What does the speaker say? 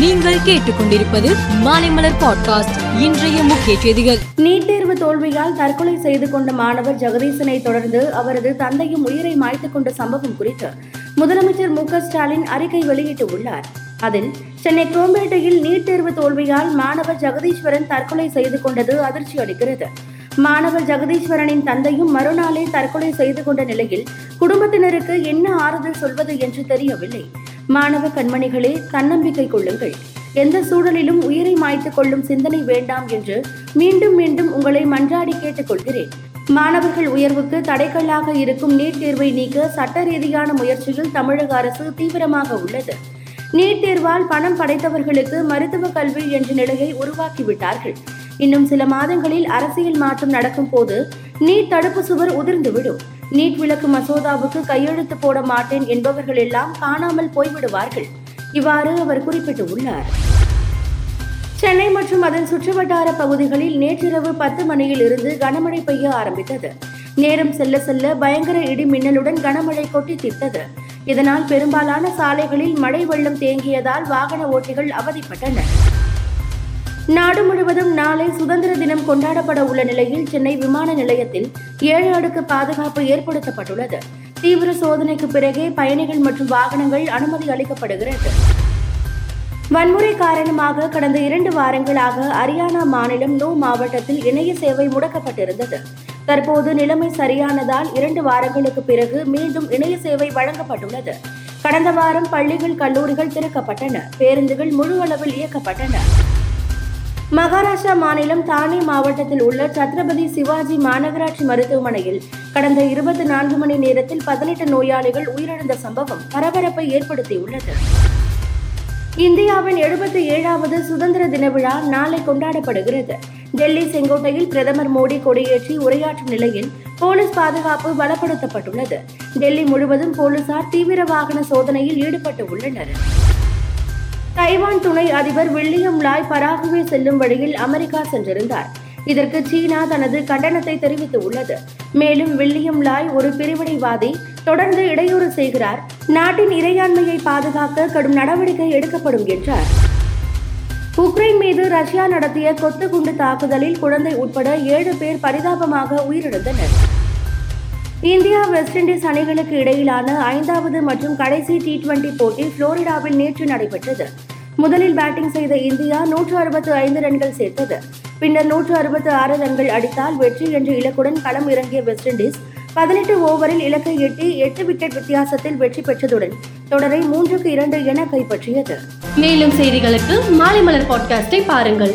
நீங்கள் கேட்டுக்கொண்டிருப்பது மாலைமலர் பாட்காஸ்ட். இன்றைய முக்கிய செய்திகள். நீட் தேர்வு தோல்வியால் தற்கொலை செய்து கொண்ட மாணவர் ஜெகதீசனை தொடர்ந்து அவரது தந்தையும் உயிரை மாய்த்துக் கொண்ட சம்பவம் குறித்து முதலமைச்சர் மு ஸ்டாலின் அறிக்கை வெளியிட்டுள்ளார் அதில் சென்னை குரோம்பேட்டையில் நீட் தேர்வு தோல்வியால் மாணவர் ஜெகதீஸ்வரன் தற்கொலை செய்து கொண்டது அதிர்ச்சி அளிக்கிறது. மாணவர் ஜெகதீஸ்வரனின் தந்தையும் மறுநாளே தற்கொலை செய்து கொண்ட நிலையில் குடும்பத்தினருக்கு என்ன ஆறுதல் சொல்வது என்று தெரியவில்லை. மாணவ கண்மணிகளே தன்னம்பிக்கை கொள்ளுங்கள். எந்த சூழலிலும் உயிரை மாய்த்துக் கொள்ளும் சிந்தனை வேண்டாம் என்று மீண்டும் மீண்டும் உங்களை மன்றாடி கேட்டுக்கொள்கிறேன். மாணவர்கள் உயர்வுக்கு தடைக்கல்லாக இருக்கும் நீட் தேர்வை நீக்க சட்ட ரீதியான முயற்சியில் தமிழக அரசு தீவிரமாக உள்ளது. நீட் தேர்வால் பணம் படைத்தவர்களுக்கு மருத்துவ கல்வி என்ற நிலையை உருவாக்கிவிட்டார்கள். இன்னும் சில மாதங்களில் அரசியல் மாற்றம் நடக்கும் போது நீட் தடுப்பு சுவர் உதிர்ந்துவிடும். நீட் விளக்கு மசோதாவுக்கு கையெழுத்து போட மாட்டேன் என்பவர்கள் எல்லாம் காணாமல் போய்விடுவார்கள். இவ்வாறு அவர் குறிப்பிட்டுள்ளார். சென்னை மற்றும் அதன் சுற்றுவட்டார பகுதிகளில் நேற்றிரவு பத்து மணியில் இருந்து கனமழை பெய்ய ஆரம்பித்தது. நேரம் செல்ல செல்ல பயங்கர இடி மின்னலுடன் கனமழை கொட்டி தீர்த்தது. இதனால் பெரும்பாலான சாலைகளில் மழை வெள்ளம் தேங்கியதால் வாகன ஓட்டிகள் அவதிப்பட்டனர். நாடு முழுவதும் நாளை சுதந்திர தினம் கொண்டாடப்பட உள்ள நிலையில் சென்னை விமான நிலையத்தில் ஏழு அடுக்கு பாதுகாப்பு ஏற்படுத்தப்பட்டுள்ளது. தீவிர சோதனைக்கு பிறகே பயணிகள் மற்றும் வாகனங்கள் அனுமதி அளிக்கப்படுகிறது. வன்முறை காரணமாக கடந்த இரண்டு வாரங்களாக அரியானா மாநிலம் நூ மாவட்டத்தில் இணைய சேவை முடக்கப்பட்டிருந்தது. தற்போது நிலைமை சரியானதால் இரண்டு வாரங்களுக்கு பிறகு மீண்டும் இணைய சேவை வழங்கப்பட்டுள்ளது. கடந்த வாரம் பள்ளிகள் கல்லூரிகள் திறக்கப்பட்டன. பேருந்துகள் முழு அளவில் இயக்கப்பட்டன. மகாராஷ்டிரா மாநிலம் தானே மாவட்டத்தில் உள்ள சத்ரபதி சிவாஜி மாநகராட்சி மருத்துவமனையில் கடந்த இருபத்தி நான்கு மணி நேரத்தில் பதினெட்டு நோயாளிகள் உயிரிழந்த சம்பவம் பரபரப்பை ஏற்படுத்தியுள்ளது. இந்தியாவின் எழுபத்தி ஏழாவது சுதந்திர தின விழா நாளை கொண்டாடப்படுகிறது. டெல்லி செங்கோட்டையில் பிரதமர் மோடி கொடியேற்றி உரையாற்றும் நிலையில் போலீஸ் பாதுகாப்பு பலப்படுத்தப்பட்டுள்ளது. டெல்லி முழுவதும் போலீசார் தீவிர வாகன சோதனையில் ஈடுபட்டு உள்ளனர். தைவான் துணை அதிபர் வில்லியம் லாய் பராகுவே செல்லும் வழியில் அமெரிக்கா சென்றிருந்தார். இதற்கு சீனா தனது கண்டனத்தை தெரிவித்துள்ளது. மேலும் வில்லியம் லாய் ஒரு பிரிவினைவாதி தொடர்ந்து இடையூறு செய்கிறார். நாட்டின் இறையாண்மையை பாதுகாக்க கடும் நடவடிக்கை எடுக்கப்படும் என்றார். உக்ரைன் மீது ரஷ்யா நடத்திய கொத்து குண்டு தாக்குதலில் குழந்தை உட்பட ஏழு பேர் பரிதாபமாக உயிரிழந்தனர். இந்தியா வெஸ்ட் இண்டீஸ் அணிகளுக்கு இடையிலான ஐந்தாவது மற்றும் கடைசி டி டுவெண்டி போட்டி புளோரிடாவில் நேற்று நடைபெற்றது. முதலில் பேட்டிங் செய்த இந்தியா நூற்று அறுபத்து ஐந்து ரன்கள் சேர்த்தது. பின்னர் நூற்று அறுபத்து ஆறு ரன்கள் அடித்தால் வெற்றி என்ற இலக்குடன் களம் இறங்கிய வெஸ்ட் இண்டீஸ் பதினெட்டு ஓவரில் இலக்கை எட்டி எட்டு விக்கெட் வித்தியாசத்தில் வெற்றி பெற்றதுடன் தொடரை மூன்றுக்கு இரண்டு என கைப்பற்றியது. மேலும் செய்திகளுக்கு மாலை மலர் பாட்காஸ்டை பாருங்கள்.